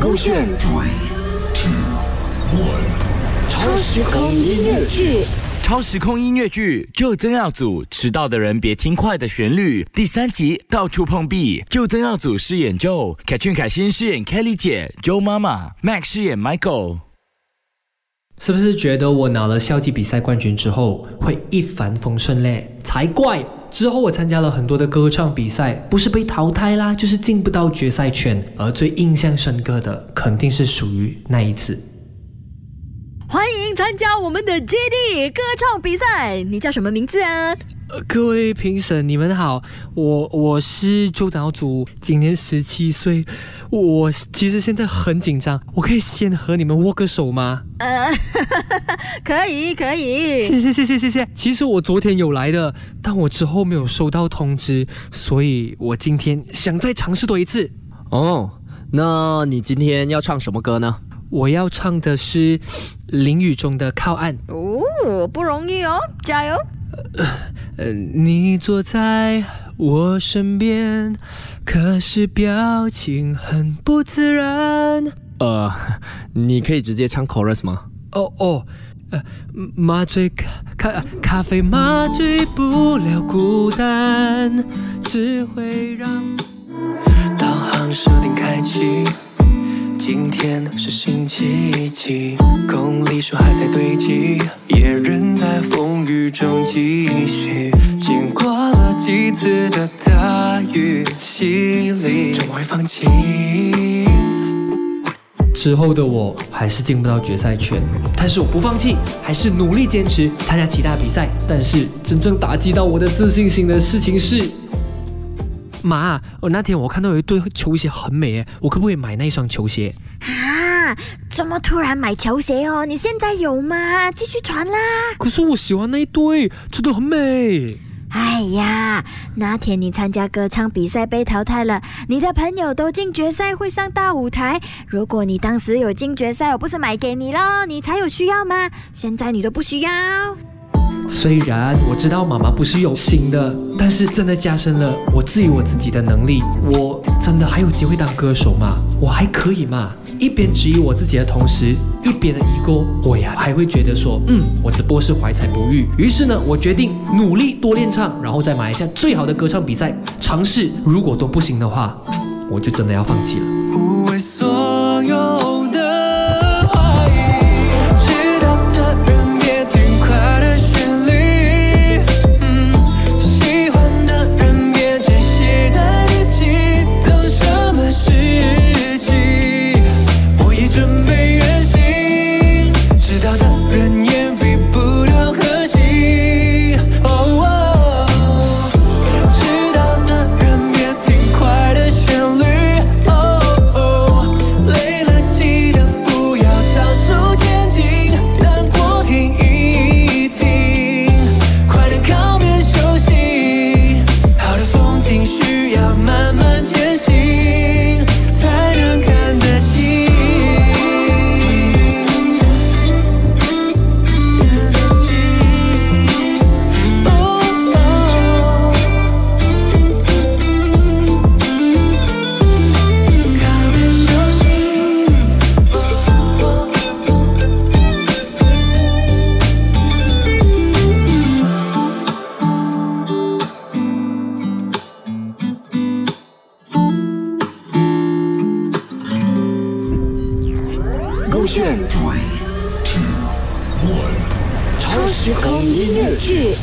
勾选超时空音乐剧。超时空音乐剧《就曾耀祖迟到的人别听快的旋律》第三集到处碰壁。就曾耀祖饰演 Joe，凯俊凯欣饰演 Kelly 姐，Joe 妈妈，Max 饰演 Michael。是不是觉得我拿了校际比赛冠军之后会一帆风顺嘞？才怪！之后我参加了很多的歌唱比赛，不是被淘汰啦，就是进不到决赛圈。而最印象深刻的，肯定是属于那一次。参加我们的 JD 歌唱比赛，你叫什么名字啊？呃，各位评审，你们好，我我是周长祖，今年十七岁，我其实现在很紧张，我可以先和你们握个手吗？呃，可 以可以，谢谢谢谢谢谢。其实我昨天有来的，但我之后没有收到通知，所以我今天想再尝试多一次。哦，那你今天要唱什么歌呢？我要唱的是淋雨中的靠岸。哦，不容易哦，加油！呃，你坐在我身边，可是表情很不自然。呃，你可以直接唱 chorus 吗？哦哦，呃，麻醉咖咖咖啡麻醉不了孤单，只会让导航设定开启。今天是星期几？公里数还在堆积，也仍在风雨中继续。经过了几次的大雨洗礼，终会放弃。之后的我还是进不到决赛圈，但是我不放弃，还是努力坚持参加其他比赛。但是真正打击到我的自信心的事情是。妈，我那天我看到有一对球鞋很美诶，我可不可以买那一双球鞋？啊，怎么突然买球鞋哦？你现在有吗？继续传啦！可是我喜欢那一对，真的很美。哎呀，那天你参加歌唱比赛被淘汰了，你的朋友都进决赛会上大舞台。如果你当时有进决赛，我不是买给你喽，你才有需要吗？现在你都不需要。虽然我知道妈妈不是有心的，但是真的加深了我质疑我自己的能力。我真的还有机会当歌手吗？我还可以吗？一边质疑我自己的同时，一边的一个我呀还会觉得说，嗯，我只不过是怀才不遇。于是呢，我决定努力多练唱，然后在马来西亚最好的歌唱比赛尝试。如果都不行的话，我就真的要放弃了。勾选超时空音乐剧。